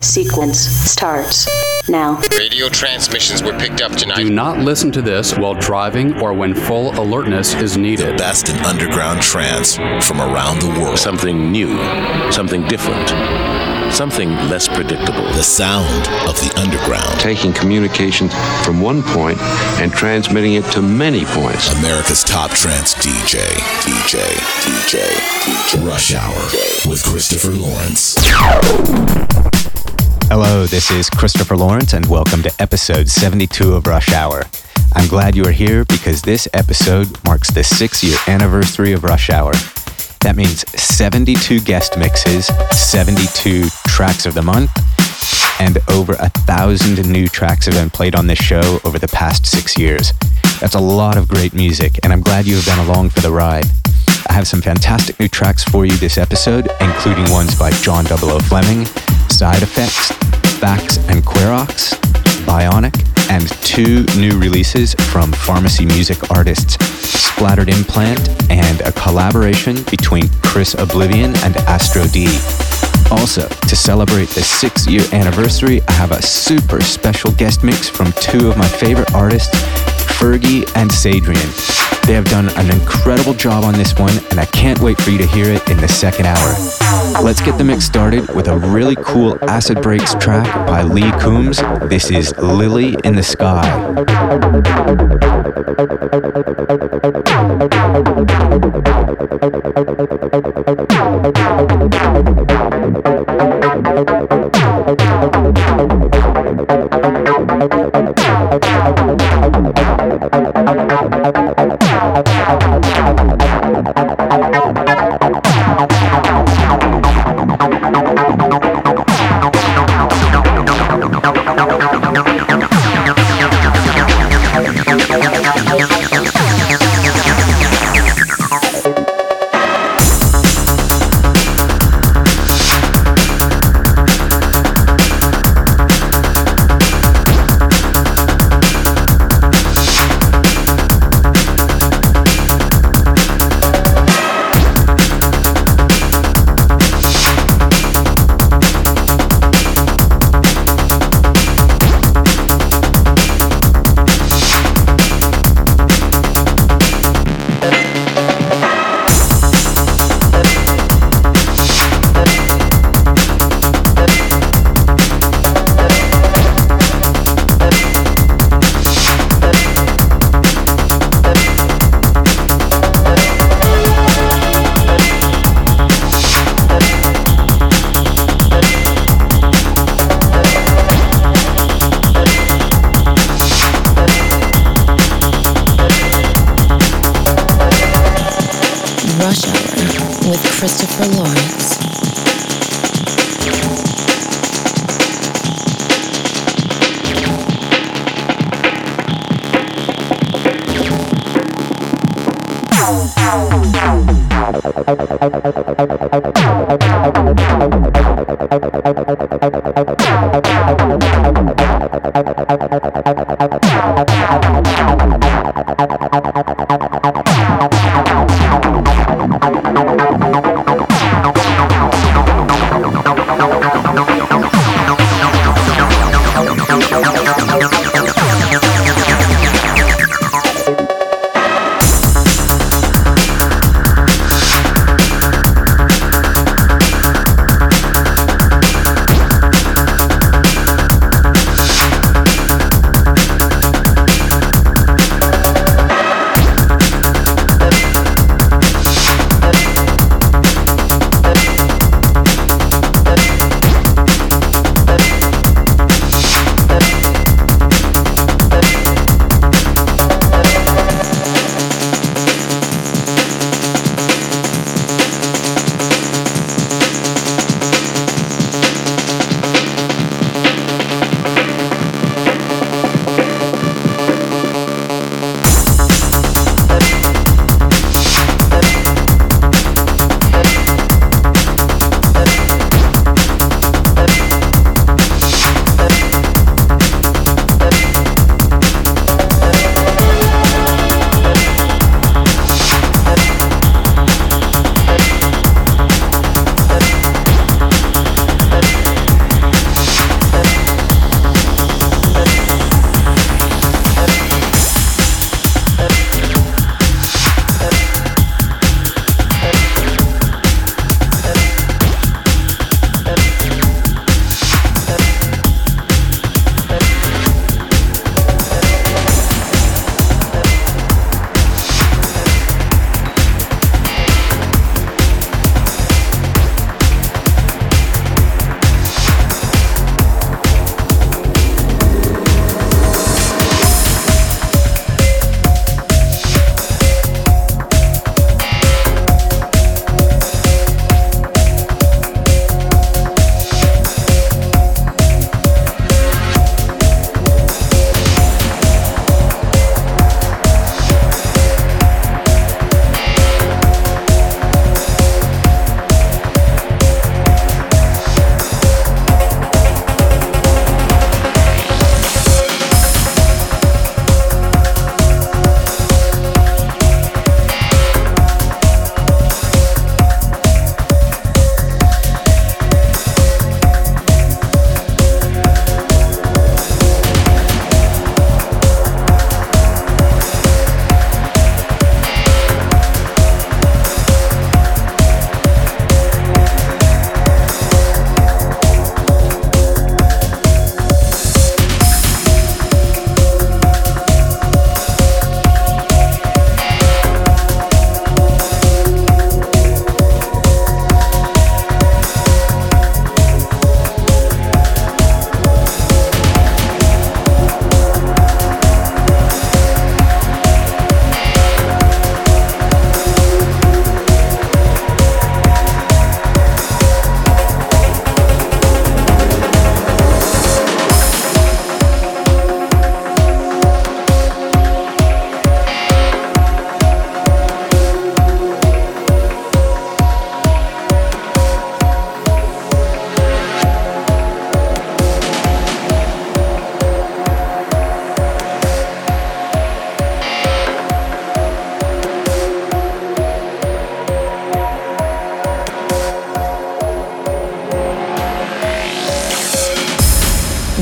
Sequence starts now. Radio transmissions were picked up tonight. Do not listen to this while driving or when full alertness is needed. Best in underground trance from around the world. Something new, something different, something less predictable. The sound of the underground. Taking communication from one point and transmitting it to many points. America's top trance DJ, DJ, DJ, DJ. Rush Hour with Christopher Lawrence. Hello, this is Christopher Lawrence, and welcome to episode 72 of Rush Hour. I'm glad you are here because this episode marks the six year anniversary of Rush Hour. That means 72 guest mixes, 72 tracks of the month, and over a thousand new tracks have been played on this show over the past six years. That's a lot of great music, and I'm glad you have been along for the ride. I have some fantastic new tracks for you this episode, including ones by John 00 Fleming, Side Effects, Fax and Querox, Bionic, and two new releases from pharmacy music artists Splattered Implant and a collaboration between Chris Oblivion and Astro D. Also, to celebrate the six year anniversary, I have a super special guest mix from two of my favorite artists, Fergie and Sadrian. They have done an incredible job on this one, and I can't wait for you to hear it in the second hour. Let's get the mix started with a really cool Acid Breaks track by Lee Coombs. This is Lily in the Sky.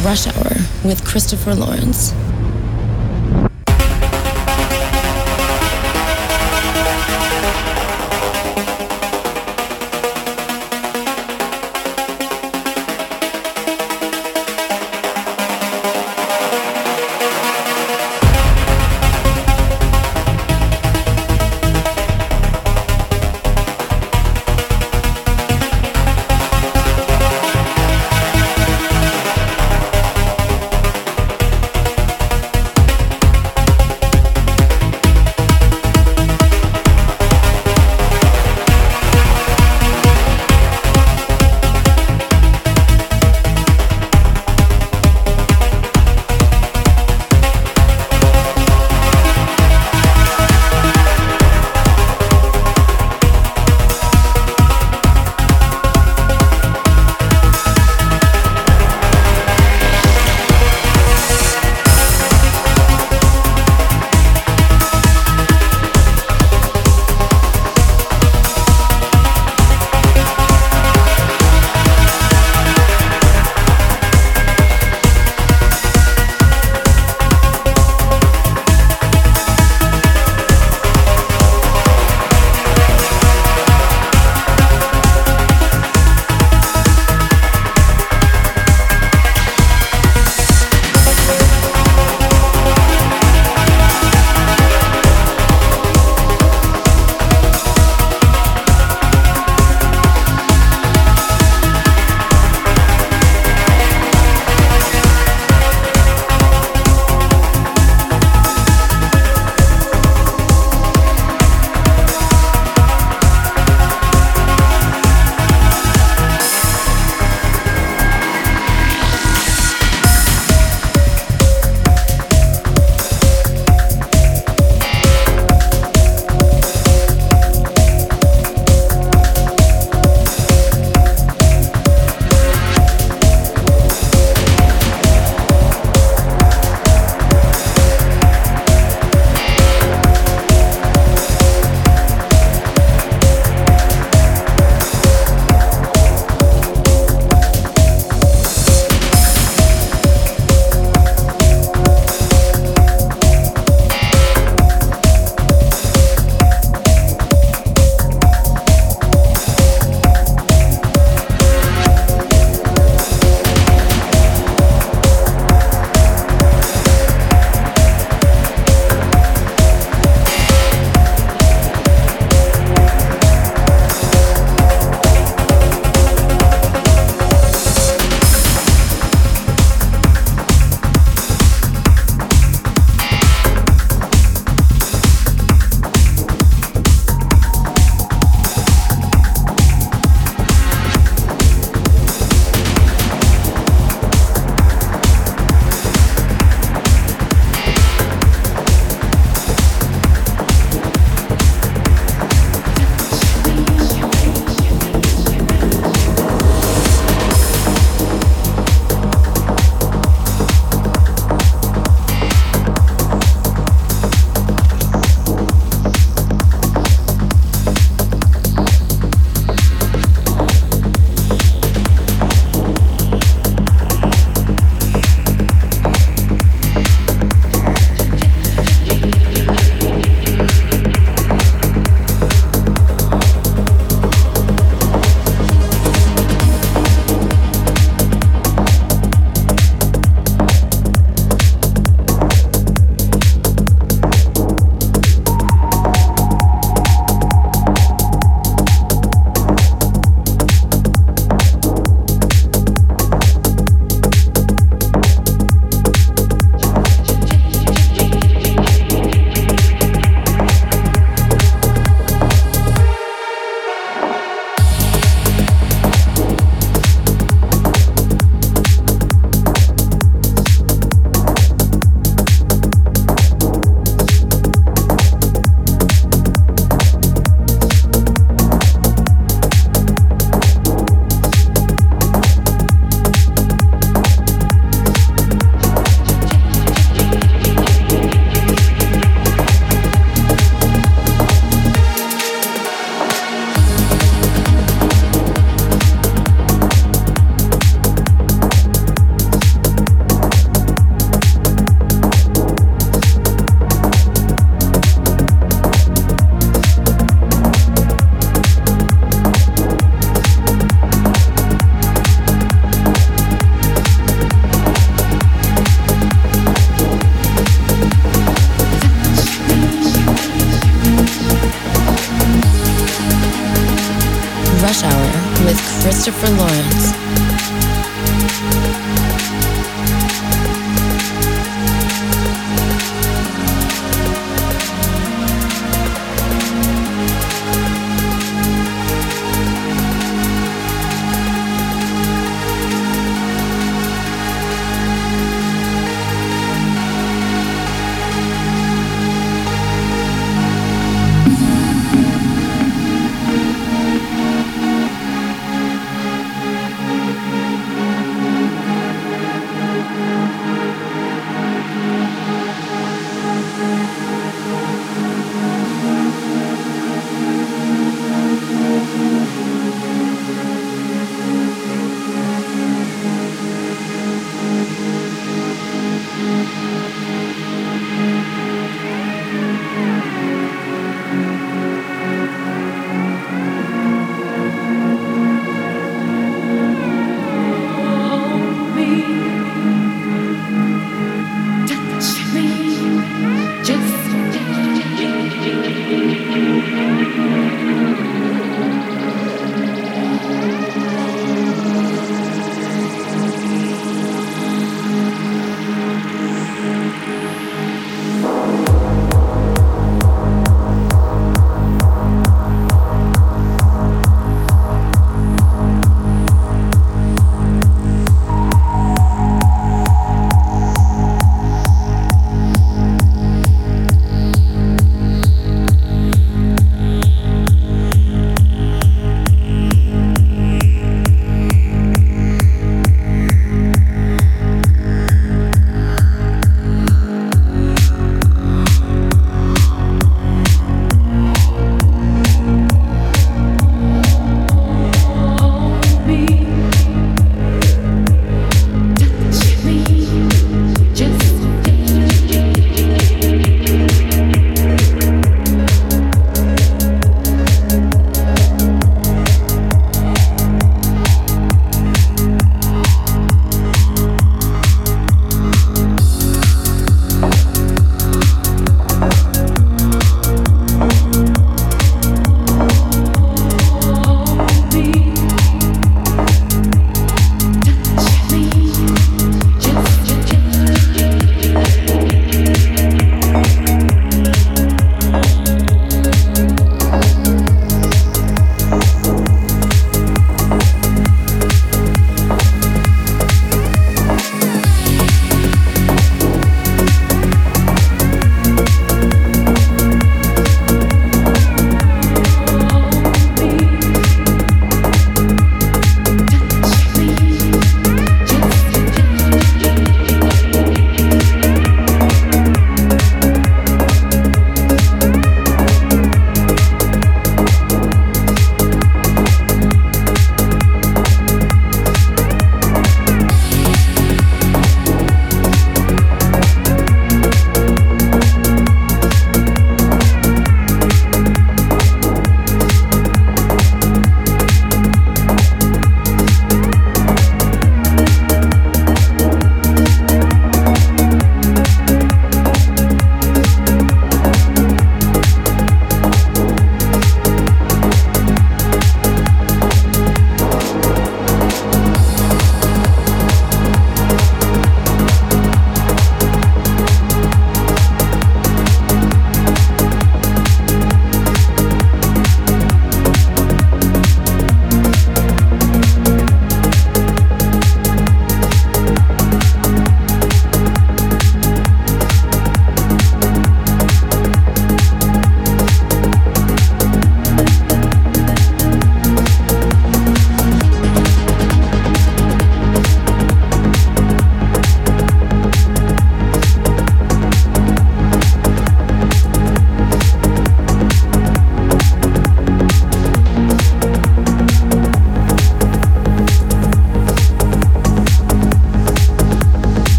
Rush Hour with Christopher Lawrence.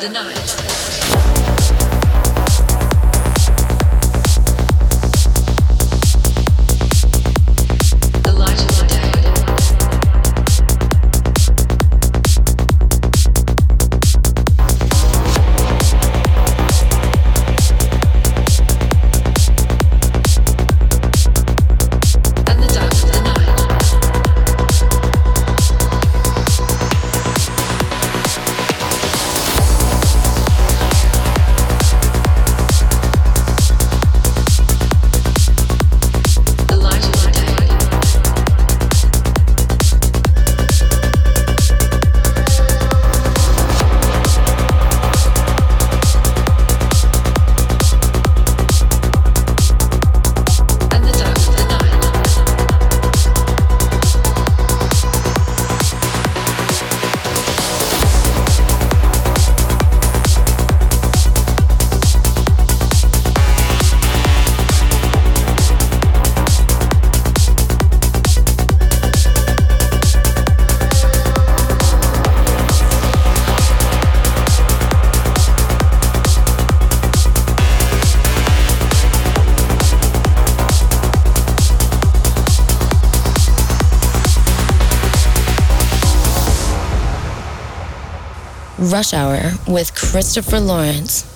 The night. Rush Hour with Christopher Lawrence.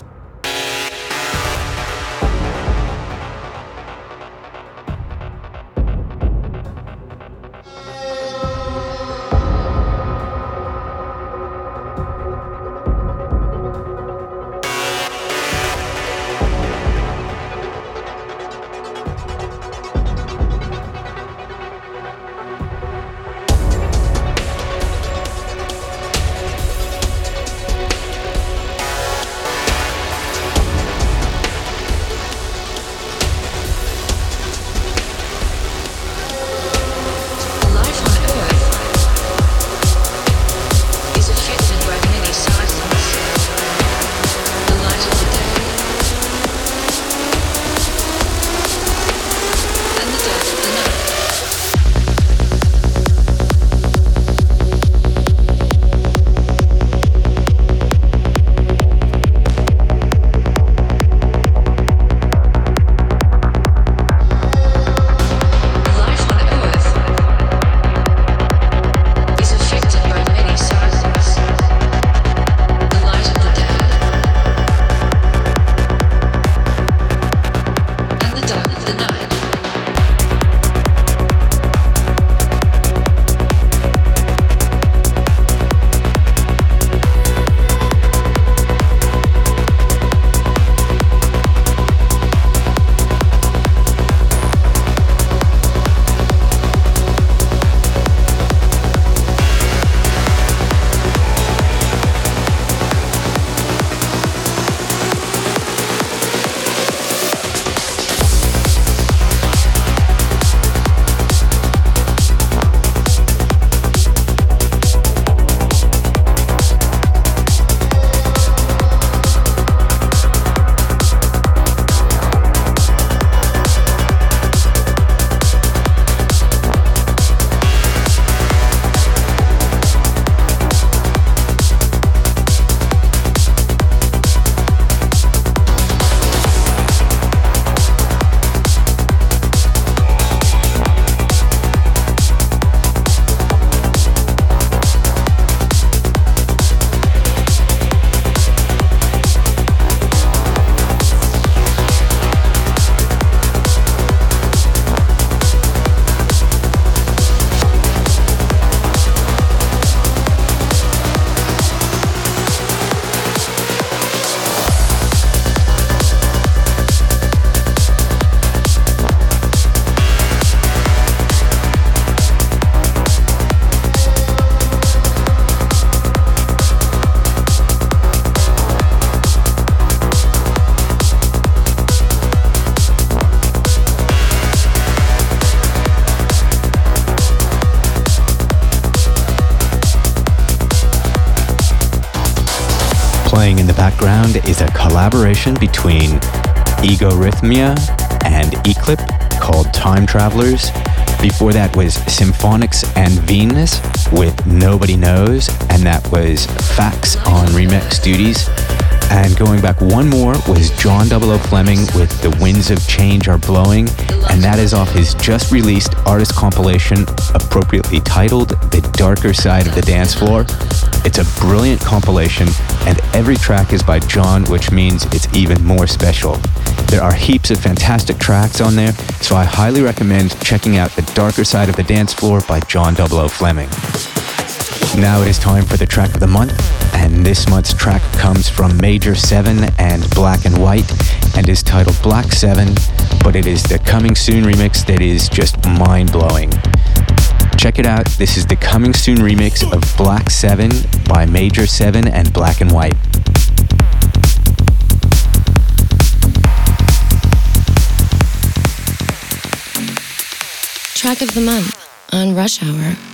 Collaboration between Egorythmia and E-Clip called Time Travelers. Before that was Symphonix and Venus with Nobody Knows, and that was Facts on Remix Duties. And going back one more was John Double O Fleming with The Winds of Change Are Blowing, and that is off his just released artist compilation, appropriately titled The Darker Side of the Dance Floor. It's a brilliant compilation, and every track is by John, which means it's even more special. There are heaps of fantastic tracks on there, so I highly recommend checking out The Darker Side of the Dance Floor by John Double O Fleming. Now it is time for the track of the month, and this month's track comes from Major 7 and Black and White and is titled Black 7, but it is the Coming Soon remix that is just mind blowing. Check it out, this is the Coming Soon remix of Black 7 by Major 7 and Black and White. Track of the month on Rush Hour.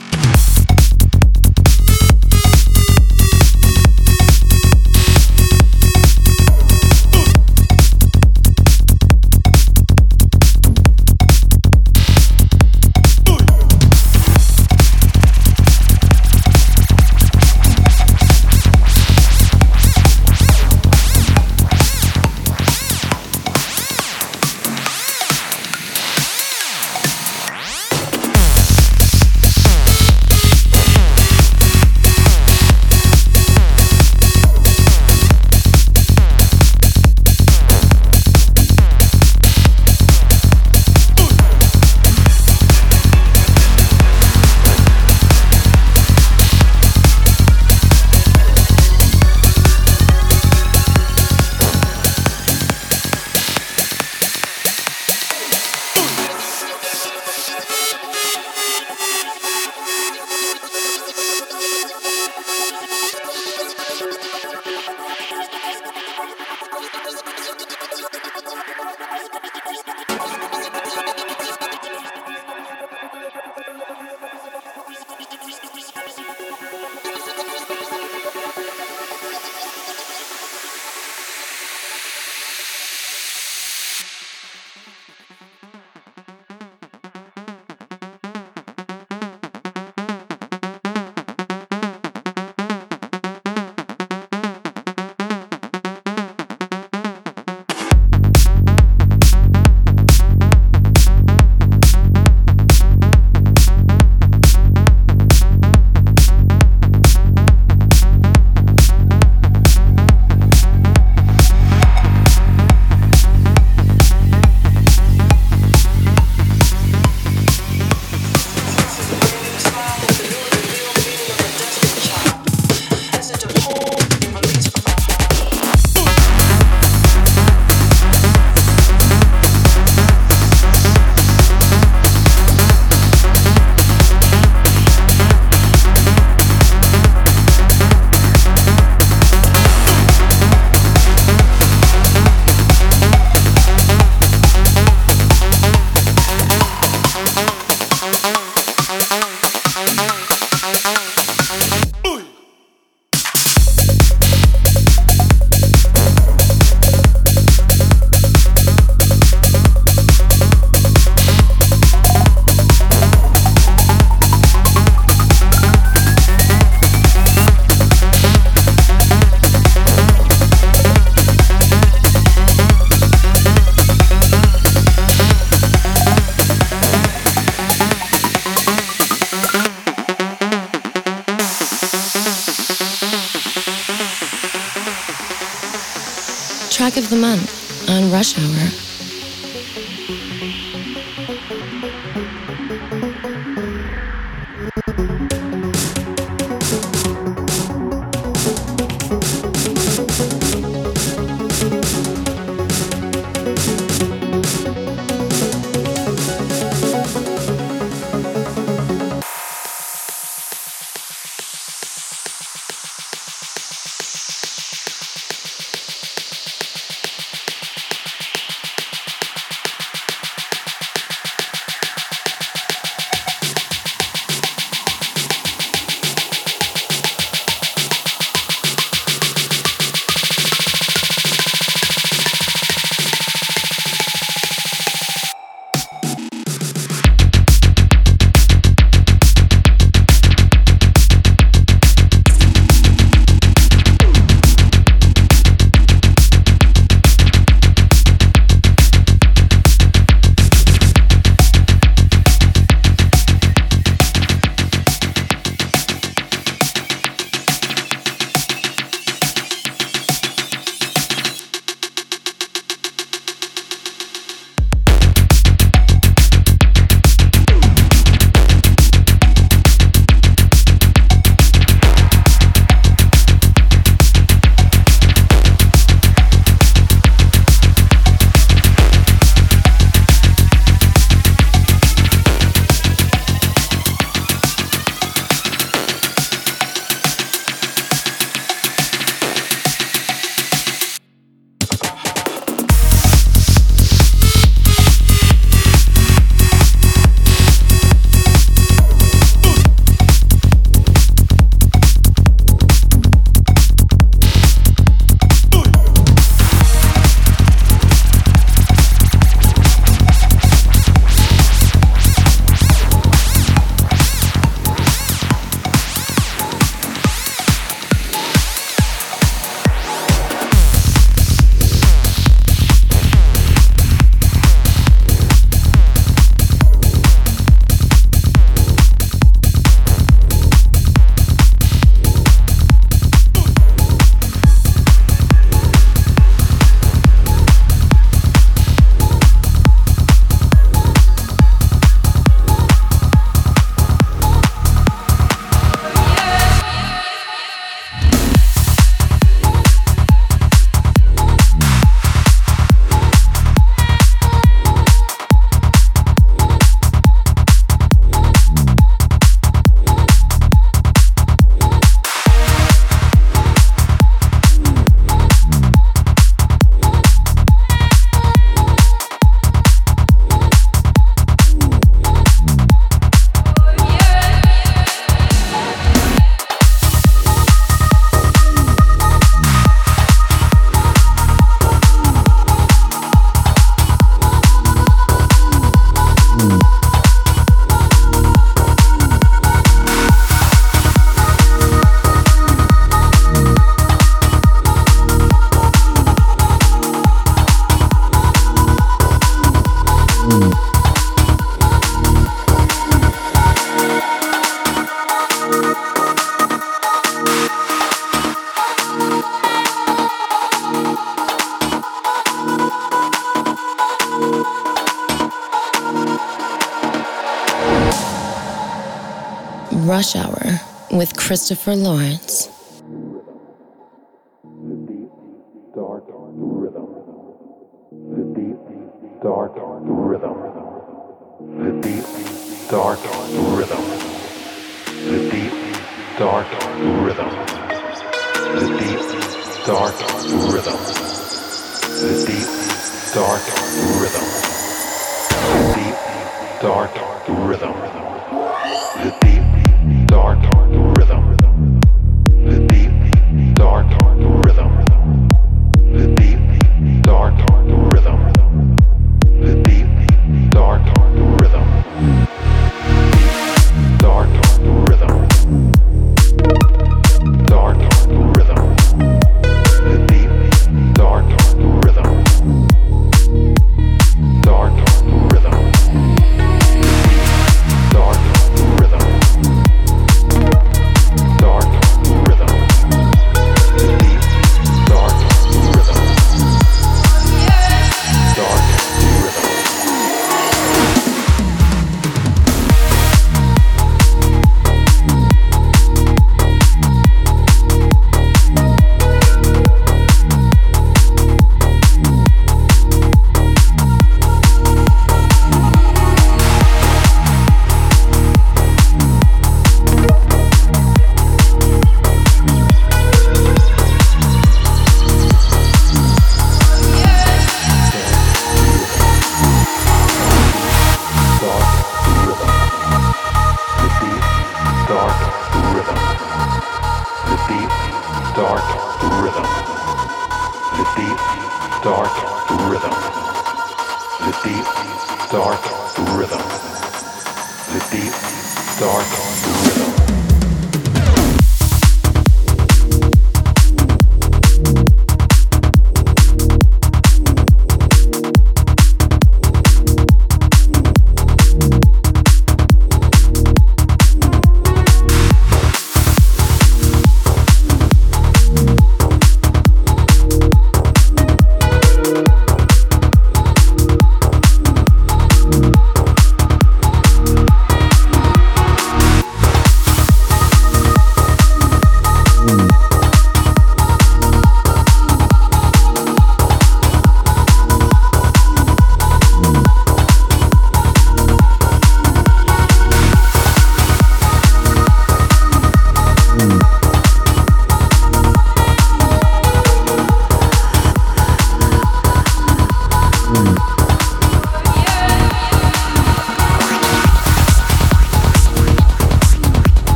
Christopher Lawrence.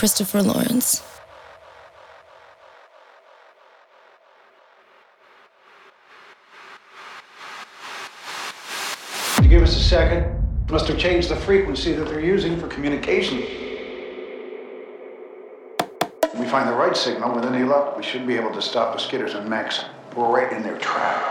Christopher Lawrence. Could you give us a second? Must have changed the frequency that they're using for communication. We find the right signal with any luck, we should be able to stop the skidders and Max. We're right in their trap.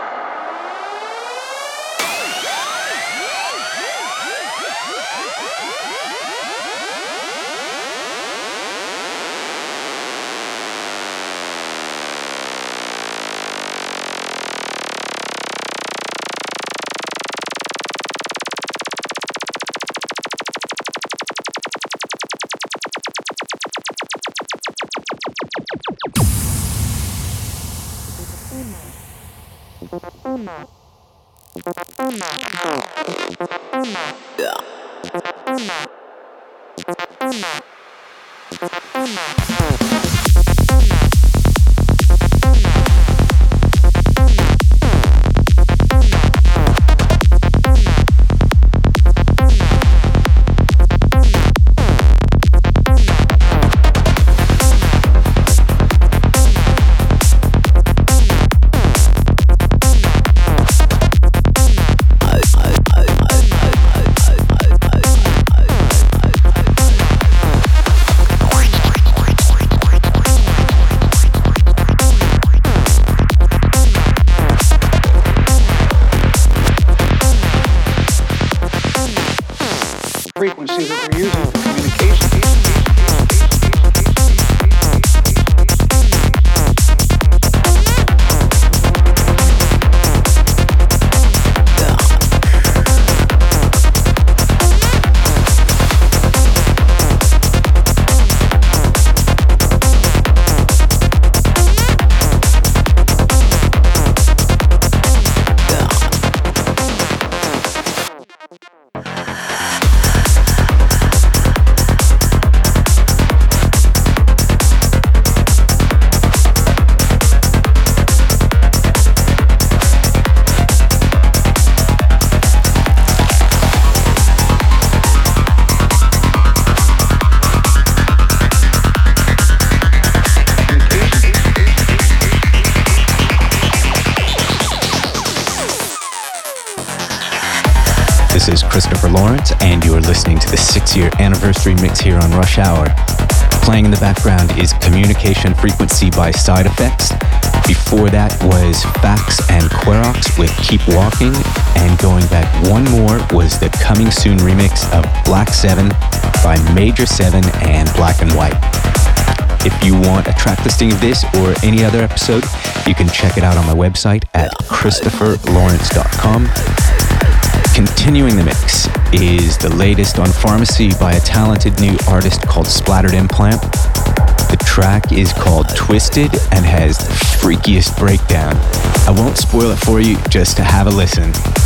Frequency Frequency by Side Effects. Before that was Phaxe and Querox with Keep Walking, and going back one more was the Coming Soon remix of Black 7 by Major 7 and Black and White. If you want a track listing of this or any other episode, you can check it out on my website at christopherlawrence.com. Continuing the mix is the latest on Pharmacy by a talented new artist called Splattered Implant. The track is called Twisted and has the freakiest breakdown. I won't spoil it for you, just to have a listen.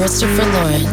Christopher Lawrence.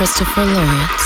Christopher Lawrence.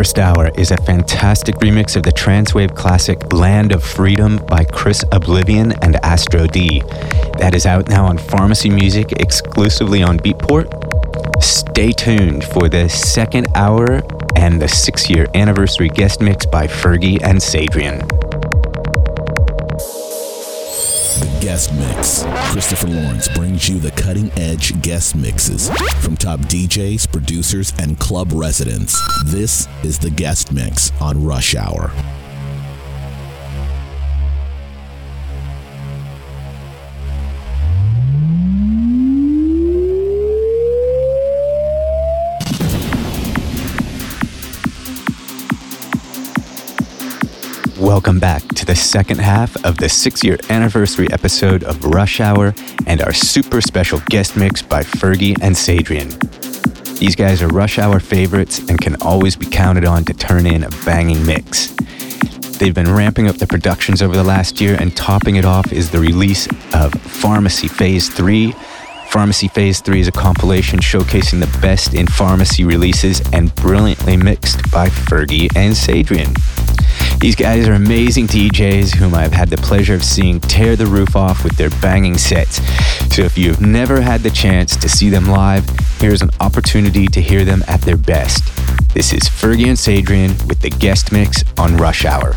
First hour is a fantastic remix of the Transwave classic Land of Freedom by Chris Oblivion and Astro D. That is out now on Pharmacy Music exclusively on Beatport. Stay tuned for the second hour and the six year anniversary guest mix by Fergie and Sadrian. The guest Mix. Christopher Lawrence brings you the cutting edge guest mixes from top DJs, producers, and club residents. This is the Guest Mix on Rush Hour. Welcome back to the second half of the six year anniversary episode of Rush Hour and our super special guest mix by Fergie and Sadrian. These guys are Rush Hour favorites and can always be counted on to turn in a banging mix. They've been ramping up the productions over the last year, and topping it off is the release of Pharmacy Phase 3. Pharmacy Phase 3 is a compilation showcasing the best in pharmacy releases and brilliantly mixed by Fergie and Sadrian. These guys are amazing DJs whom I've had the pleasure of seeing tear the roof off with their banging sets. So if you've never had the chance to see them live, here's an opportunity to hear them at their best. This is Fergie and Sadrian with the guest mix on Rush Hour.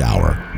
On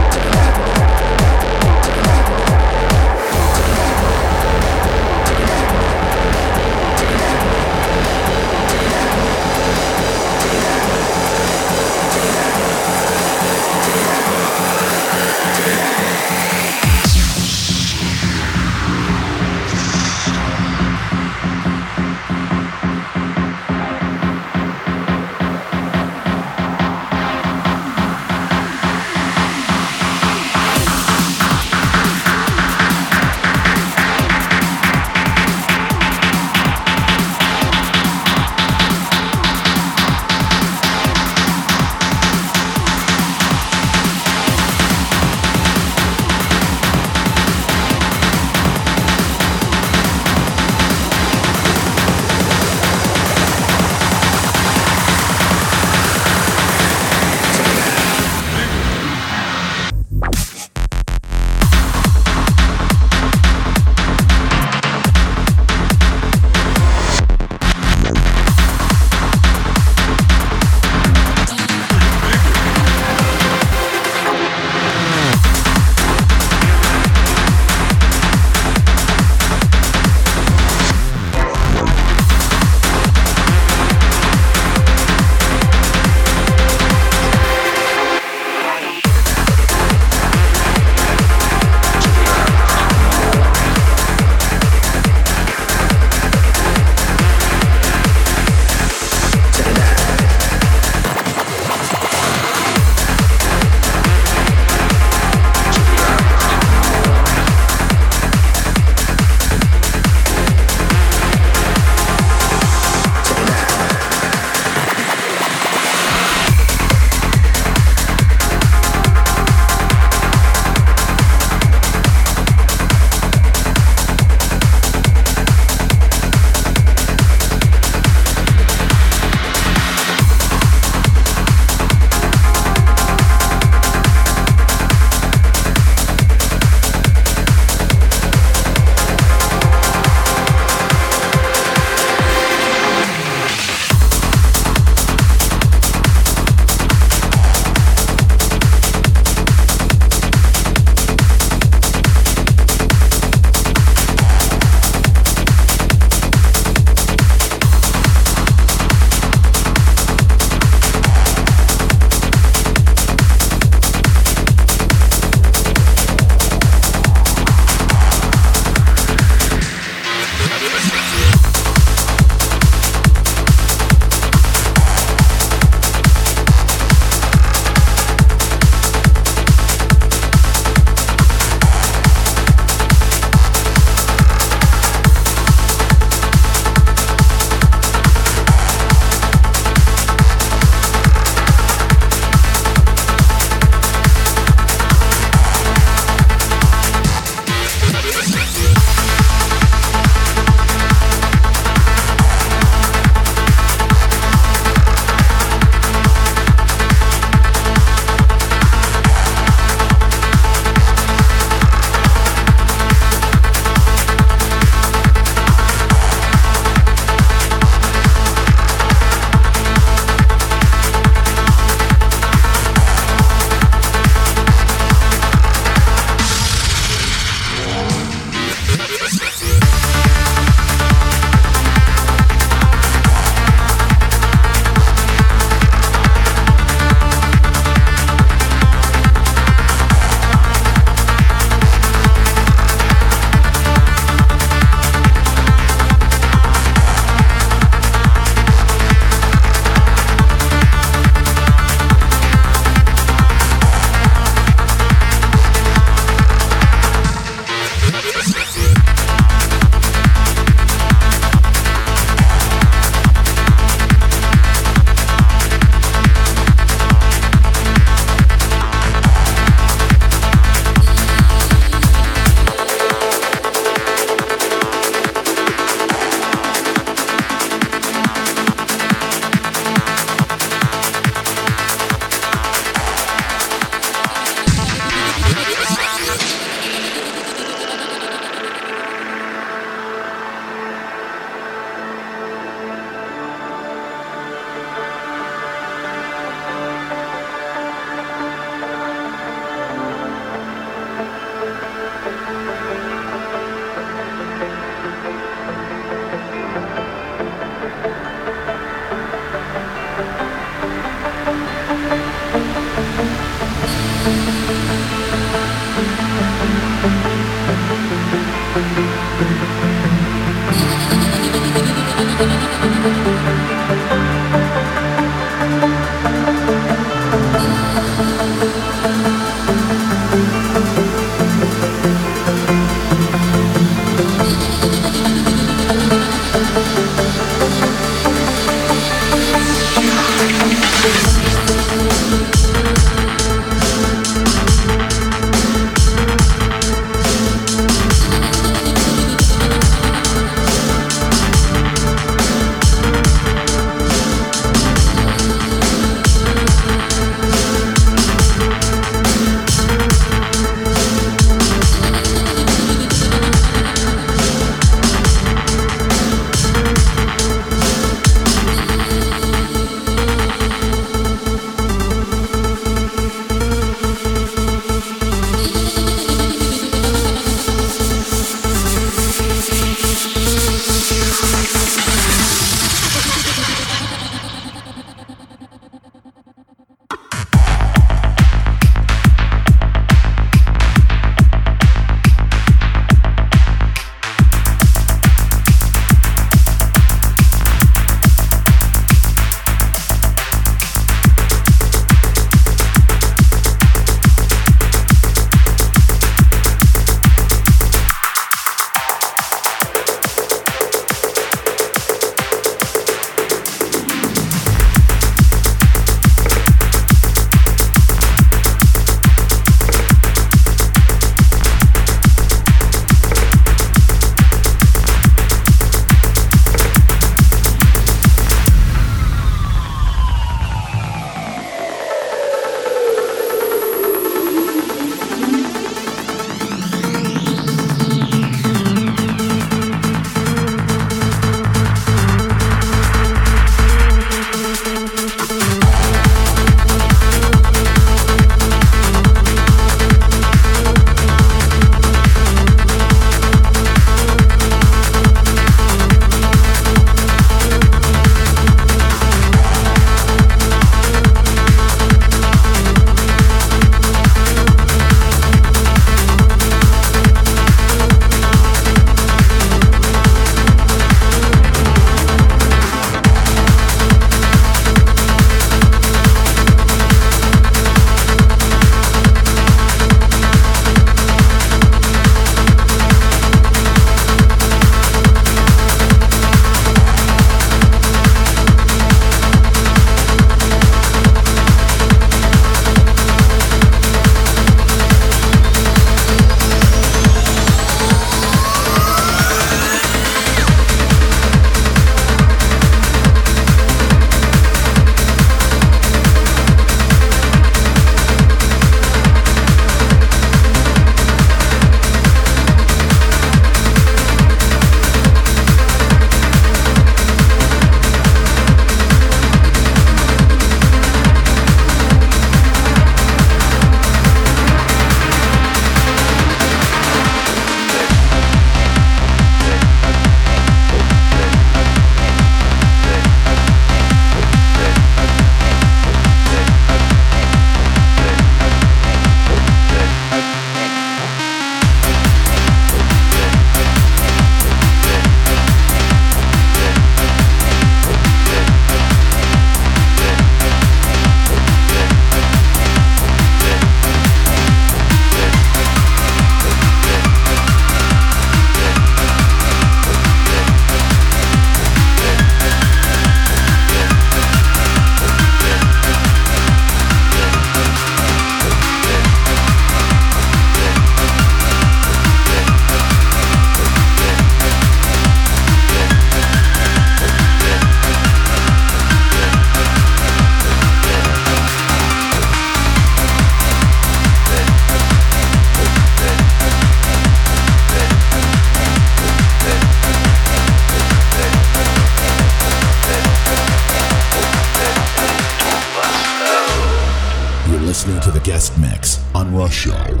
Show.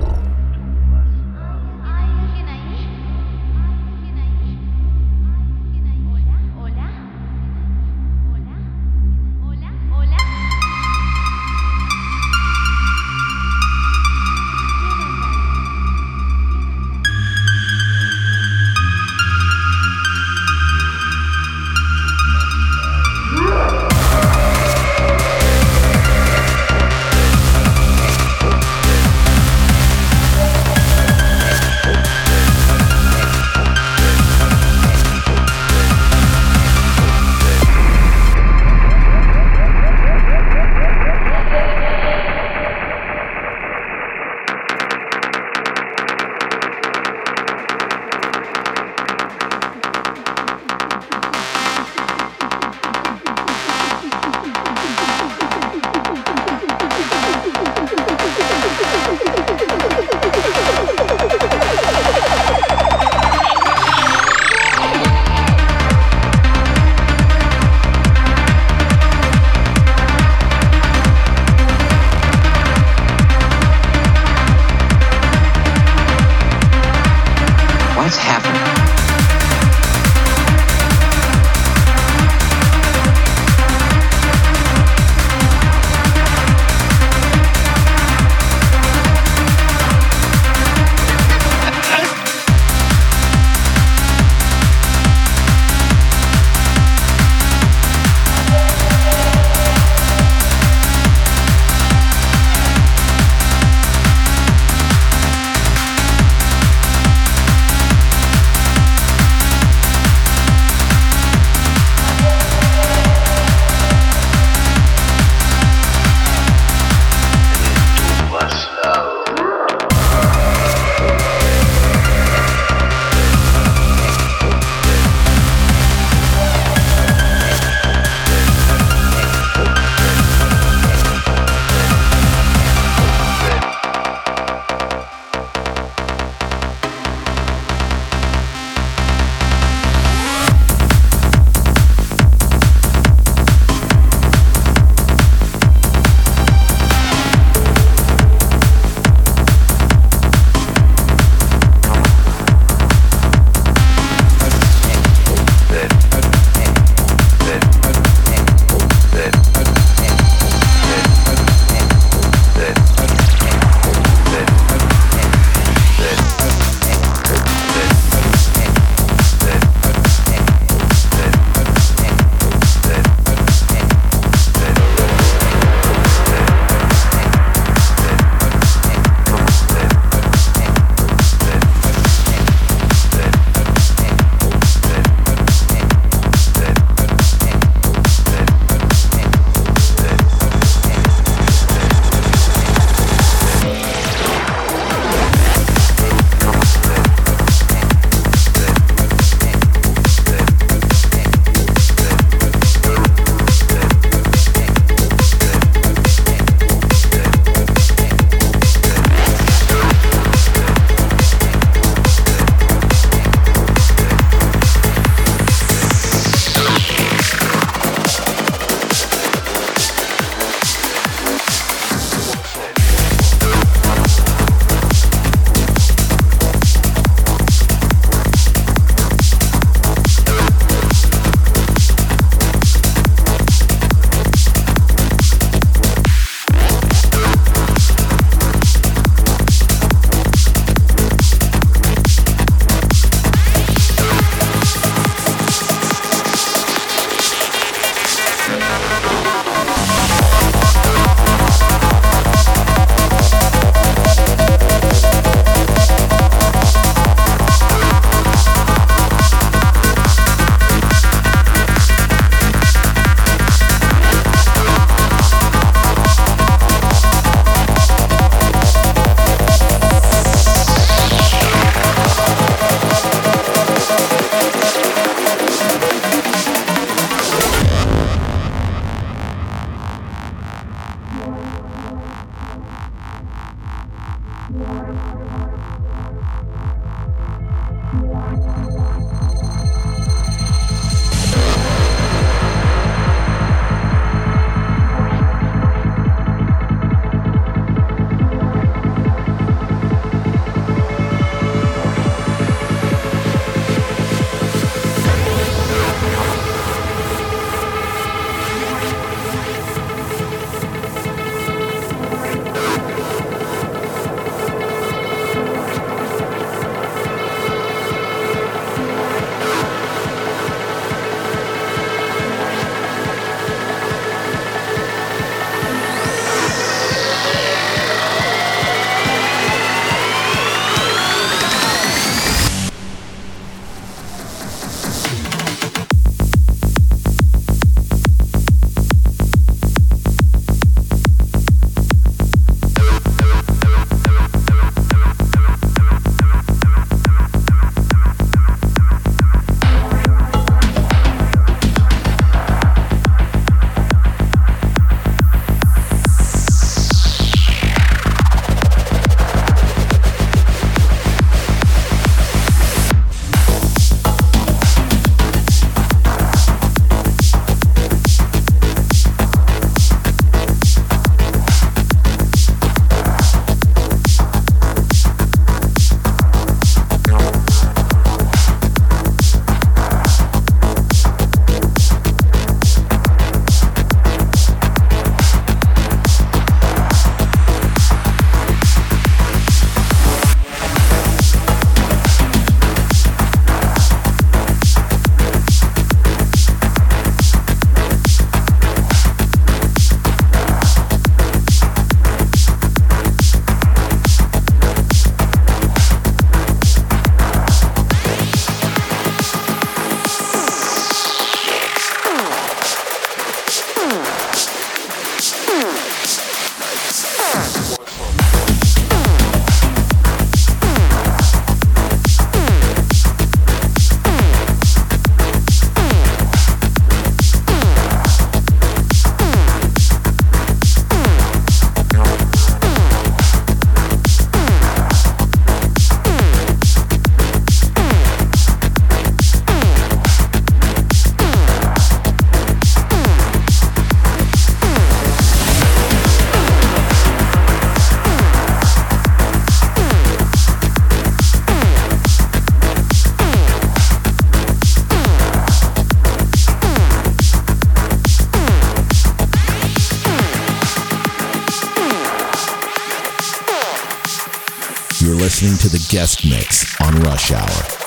To the guest mix on Rush Hour.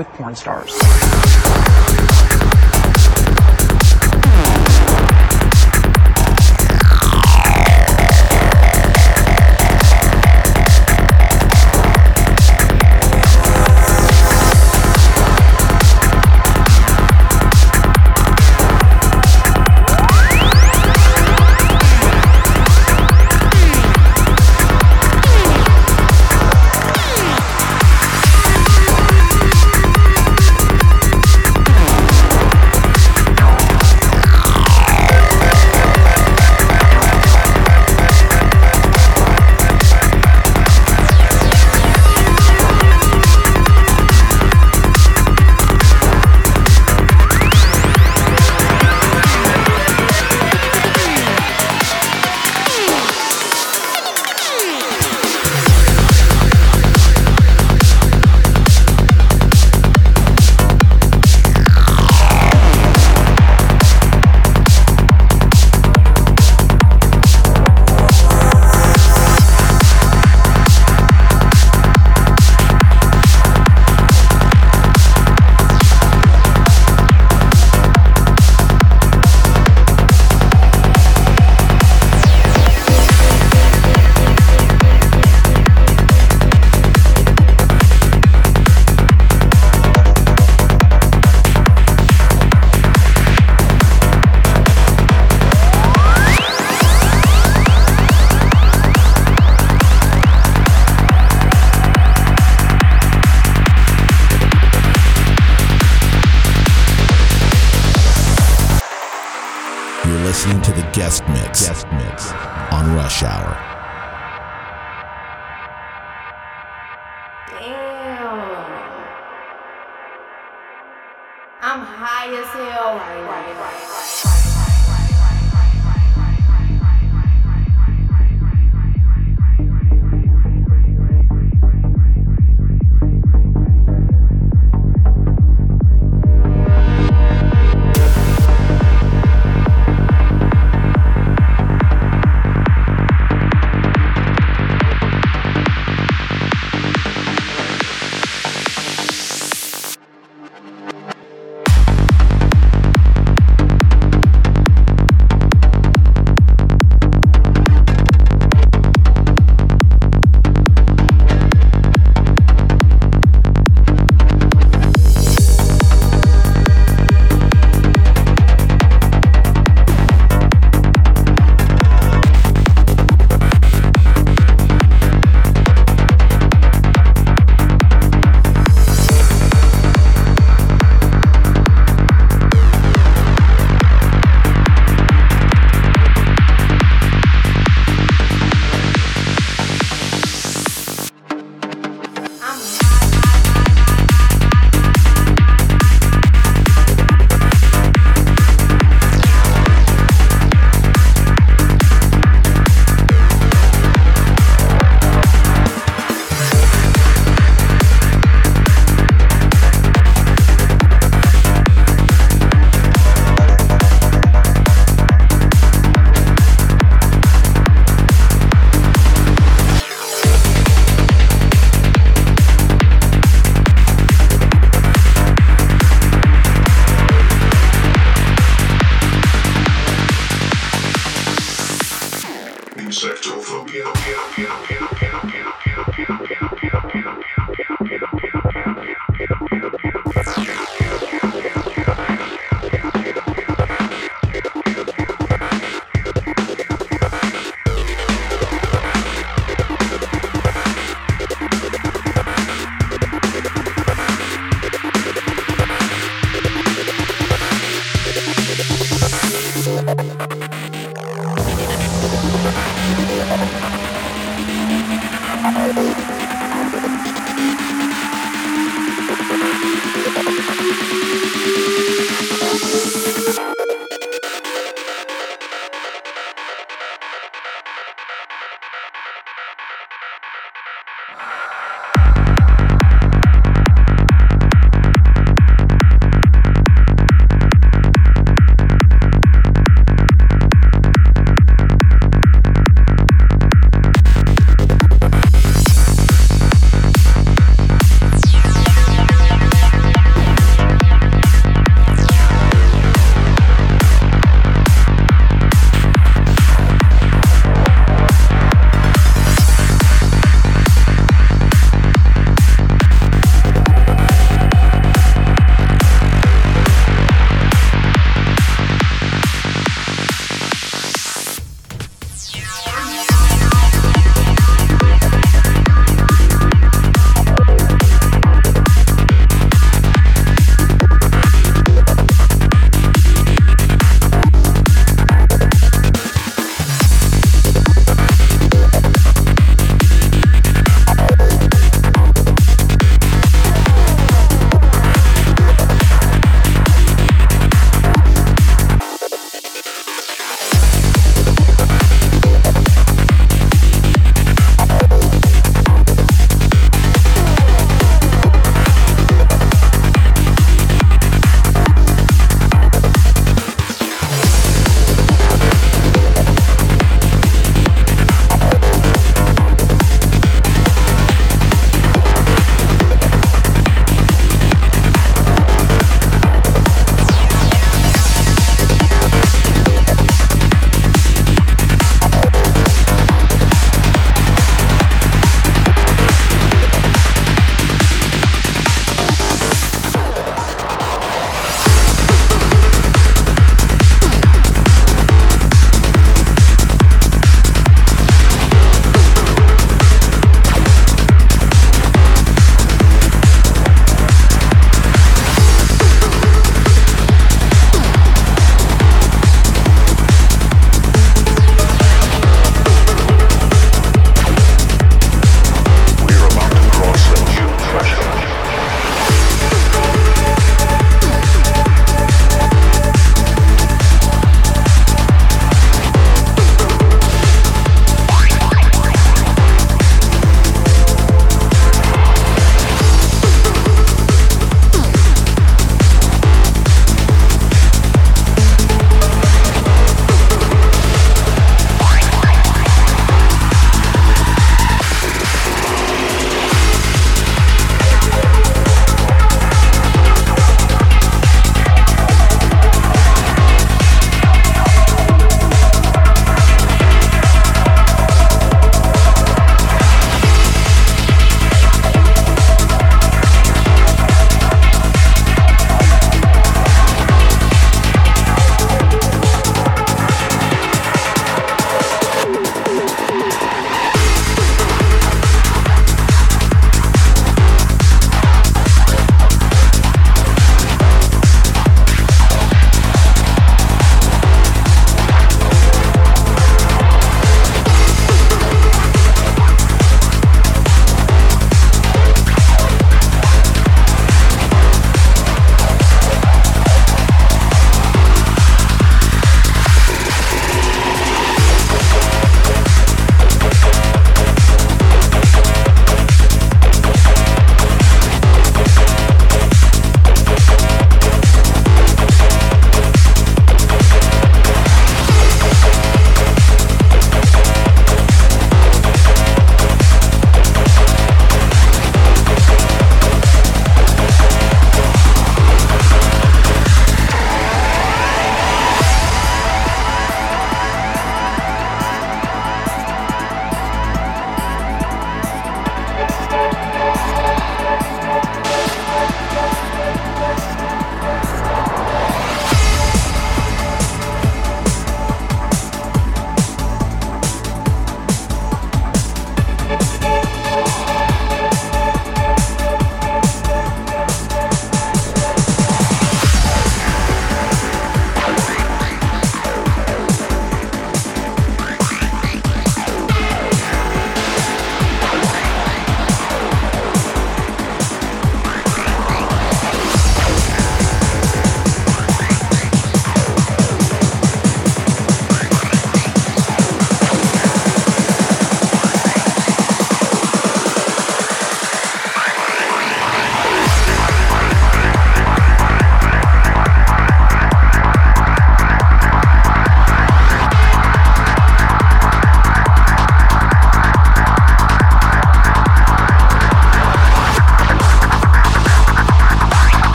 With porn stars.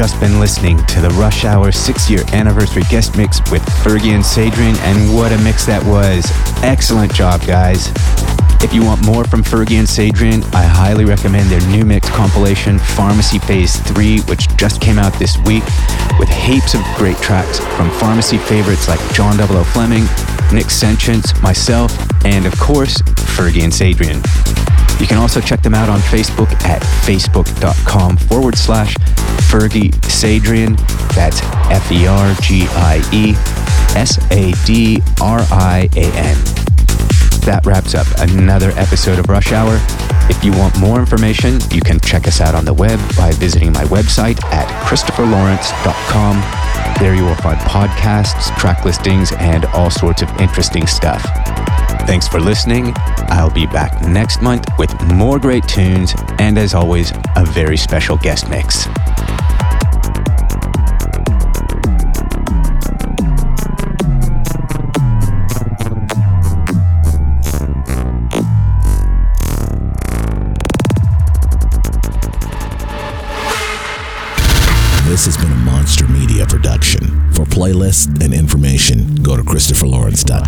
Just been listening to the Rush Hour six year anniversary guest mix with Fergie and Sadrian, and what a mix that was. Excellent job, guys. If you want more from Fergie and Sadrian, I highly recommend their new mix compilation, Pharmacy Phase 3, which just came out this week, with heaps of great tracks from pharmacy favorites like John O Fleming, Nick Sentience, myself, and of course, Fergie and Sadrian. You can also check them out on Facebook at facebook.com forward slash Fergie Sadrian. That's F E R G I E S A D R I A N. That wraps up another episode of Rush Hour. If you want more information, you can check us out on the web by visiting my website at christopherlawrence.com. There you will find podcasts, track listings, and all sorts of interesting stuff. Thanks for listening. I'll be back next month with more great tunes and, as always, a very special guest mix. Production. For